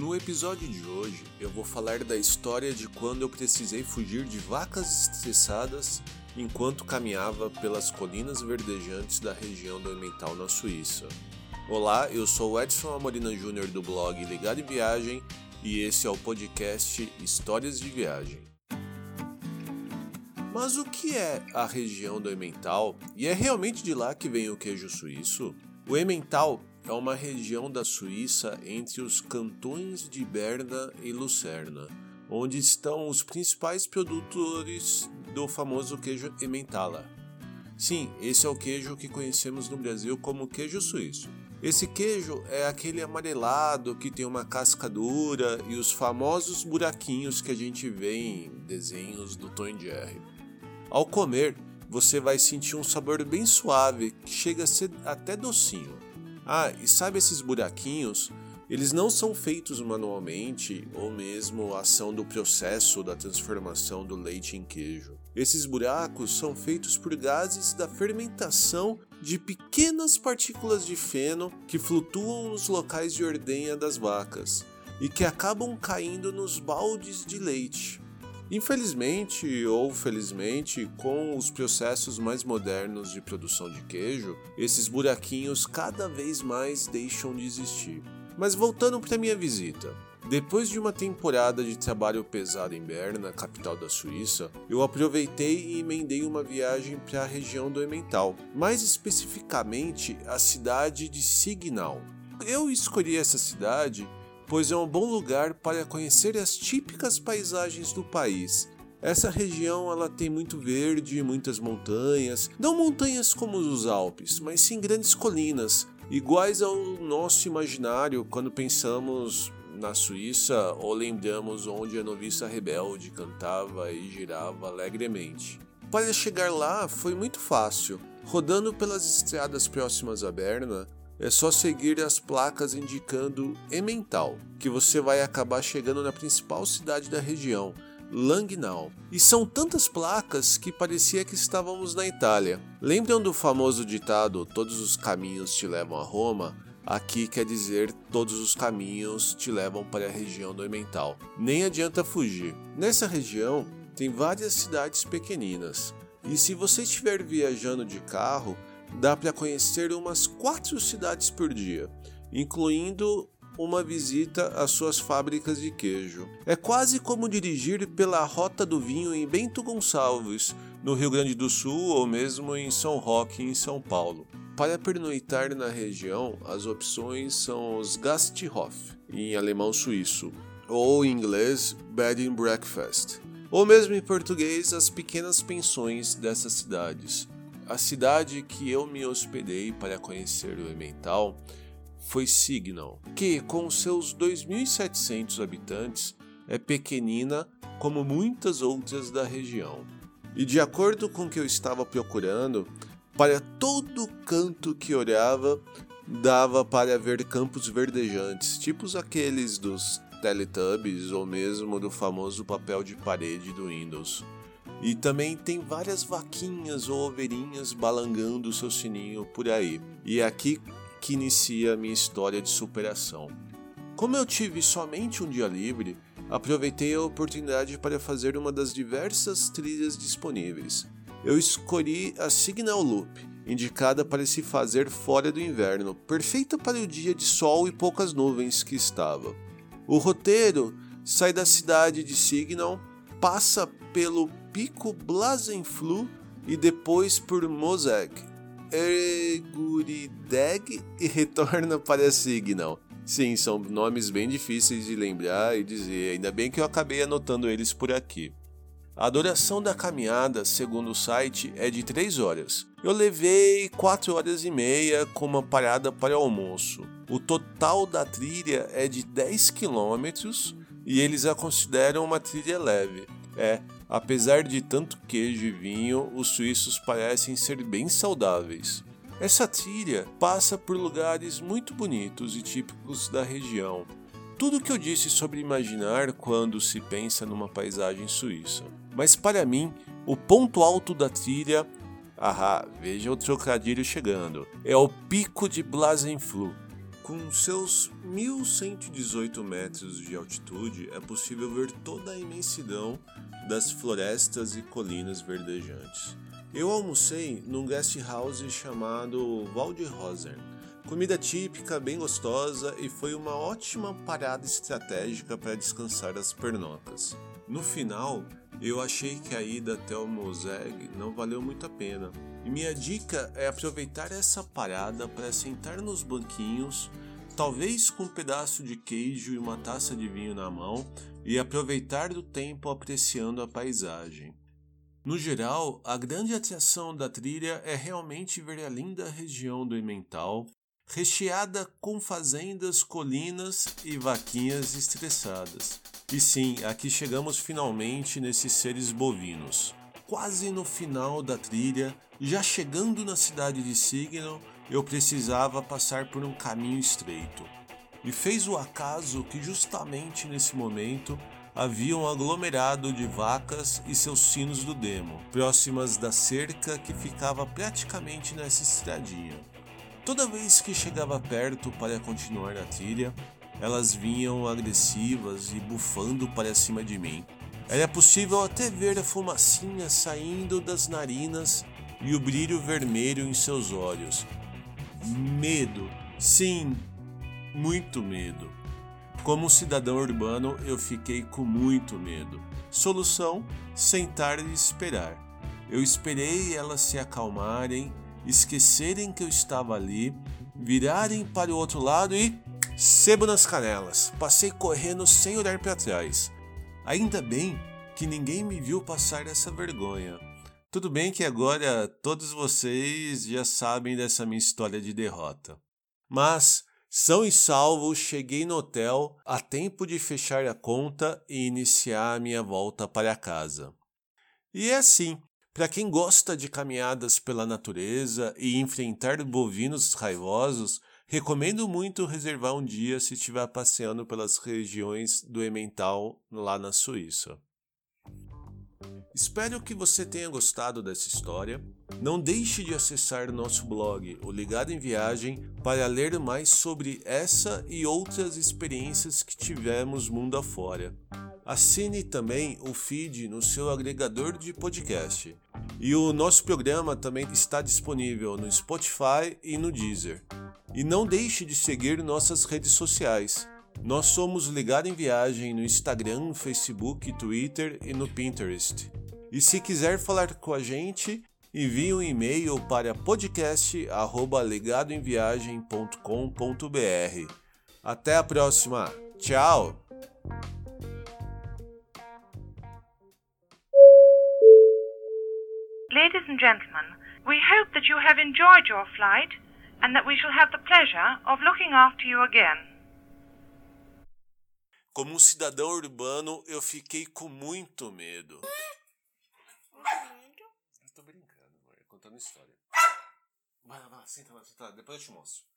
No episódio de hoje, eu vou falar da história de quando eu precisei fugir de vacas estressadas enquanto caminhava pelas colinas verdejantes da região do Emmental na Suíça. Olá, eu sou o Edson Amorina Júnior do blog Ligado em Viagem e esse é o podcast Histórias de Viagem. Mas o que é a região do Emmental? E é realmente de lá que vem o queijo suíço? O Emmental é uma região da Suíça entre os cantões de Berna e Lucerna, onde estão os principais produtores do famoso queijo Emmentaler. Sim, esse é o queijo que conhecemos no Brasil como queijo suíço. Esse queijo é aquele amarelado que tem uma casca dura e os famosos buraquinhos que a gente vê em desenhos do Tom Jerry. Ao comer, você vai sentir um sabor bem suave que chega a ser até docinho. Ah, e sabe esses buraquinhos? Eles não são feitos manualmente ou mesmo a ação do processo da transformação do leite em queijo. Esses buracos são feitos por gases da fermentação de pequenas partículas de feno que flutuam nos locais de ordenha das vacas e que acabam caindo nos baldes de leite. Infelizmente ou felizmente, com os processos mais modernos de produção de queijo, esses buraquinhos cada vez mais deixam de existir. Mas voltando para minha visita, depois de uma temporada de trabalho pesado em Berna, capital da Suíça, eu aproveitei e emendei uma viagem para a região do Emmental, mais especificamente a cidade de Signal. Eu escolhi essa cidade pois é um bom lugar para conhecer as típicas paisagens do país. Essa região ela tem muito verde, muitas montanhas, não montanhas como os Alpes, mas sim grandes colinas, iguais ao nosso imaginário quando pensamos na Suíça ou lembramos onde a noviça rebelde cantava e girava alegremente. Para chegar lá foi muito fácil. Rodando pelas estradas próximas a Berna, é só seguir as placas indicando Emmental, que você vai acabar chegando na principal cidade da região, Langnau. E são tantas placas que parecia que estávamos na Itália. Lembram do famoso ditado Todos os caminhos te levam a Roma? Aqui quer dizer todos os caminhos te levam para a região do Emmental. Nem adianta fugir. Nessa região tem várias cidades pequeninas. E se você estiver viajando de carro, dá para conhecer umas quatro cidades por dia, incluindo uma visita às suas fábricas de queijo. É quase como dirigir pela Rota do Vinho em Bento Gonçalves, no Rio Grande do Sul ou mesmo em São Roque, em São Paulo. Para pernoitar na região, as opções são os Gasthof, em alemão suíço, ou em inglês Bed and Breakfast, ou mesmo em português as pequenas pensões dessas cidades. A cidade que eu me hospedei para conhecer o Emmental foi Signal, que, com seus 2.700 habitantes, é pequenina como muitas outras da região. E de acordo com o que eu estava procurando, para todo canto que olhava, dava para ver campos verdejantes, tipos aqueles dos Teletubbies ou mesmo do famoso papel de parede do Windows. E também tem várias vaquinhas ou ovelhinhas balangando o seu sininho por aí. E é aqui que inicia a minha história de superação. Como eu tive somente um dia livre, aproveitei a oportunidade para fazer uma das diversas trilhas disponíveis. Eu escolhi a Signal Loop, indicada para se fazer fora do inverno, perfeita para o dia de sol e poucas nuvens que estava. O roteiro sai da cidade de Signal, passa pelo Pico Blasenflu e depois por Moseg, Ergurideg e retorna para Signal. Sim, são nomes bem difíceis de lembrar e dizer, ainda bem que eu acabei anotando eles por aqui. A duração da caminhada, segundo o site, é de 3 horas. Eu levei 4 horas e meia com uma parada para almoço. O total da trilha é de 10 quilômetros e eles a consideram uma trilha leve. É, apesar de tanto queijo e vinho, os suíços parecem ser bem saudáveis. Essa trilha passa por lugares muito bonitos e típicos da região. Tudo o que eu disse sobre imaginar quando se pensa numa paisagem suíça. Mas para mim, o ponto alto da trilha, ah, veja o trocadilho chegando, é o Pico de Blasenflu, Com seus 1118 metros de altitude, é possível ver toda a imensidão das florestas e colinas verdejantes. Eu almocei num guest house chamado Waldhausen. Comida típica, bem gostosa e foi uma ótima parada estratégica para descansar as pernocas. No final, eu achei que a ida até o Moseg não valeu muito a pena. E minha dica é aproveitar essa parada para sentar nos banquinhos, talvez com um pedaço de queijo e uma taça de vinho na mão, e aproveitar do tempo apreciando a paisagem. No geral, a grande atração da trilha é realmente ver a linda região do Emmental, recheada com fazendas, colinas e vaquinhas estressadas. E sim, aqui chegamos finalmente nesses seres bovinos. Quase no final da trilha, já chegando na cidade de Signal, eu precisava passar por um caminho estreito. E fez o acaso que justamente nesse momento havia um aglomerado de vacas e seus sinos do demo, próximas da cerca que ficava praticamente nessa estradinha. Toda vez que chegava perto para continuar a trilha, elas vinham agressivas e bufando para cima de mim. Era possível até ver a fumacinha saindo das narinas e o brilho vermelho em seus olhos. Medo, sim, muito medo. Como cidadão urbano, eu fiquei com muito medo. Solução: sentar e esperar. Eu esperei elas se acalmarem, esquecerem que eu estava ali, virarem para o outro lado e sebo nas canelas. Passei correndo sem olhar para trás. Ainda bem que ninguém me viu passar essa vergonha. Tudo bem que agora todos vocês já sabem dessa minha história de derrota. Mas são e salvo, cheguei no hotel a tempo de fechar a conta e iniciar a minha volta para casa. E é assim, para quem gosta de caminhadas pela natureza e enfrentar bovinos raivosos, recomendo muito reservar um dia se estiver passeando pelas regiões do Emmental lá na Suíça. Espero que você tenha gostado dessa história. Não deixe de acessar nosso blog, o Ligado em Viagem, para ler mais sobre essa e outras experiências que tivemos mundo afora. Assine também o feed no seu agregador de podcast. E o nosso programa também está disponível no Spotify e no Deezer. E não deixe de seguir nossas redes sociais. Nós somos Ligado em Viagem no Instagram, Facebook, Twitter e no Pinterest. E se quiser falar com a gente, envie um e-mail para podcast@ligadoemviagem.com.br. Até a próxima. Tchau. Ladies and gentlemen, we hope that you have enjoyed your flight and that we shall have the pleasure of looking after you again. Como um cidadão urbano, eu fiquei com muito medo. Eu tô brincando, amor. Contando história. Vai lá, vai lá, senta lá, senta lá. Depois eu te mostro.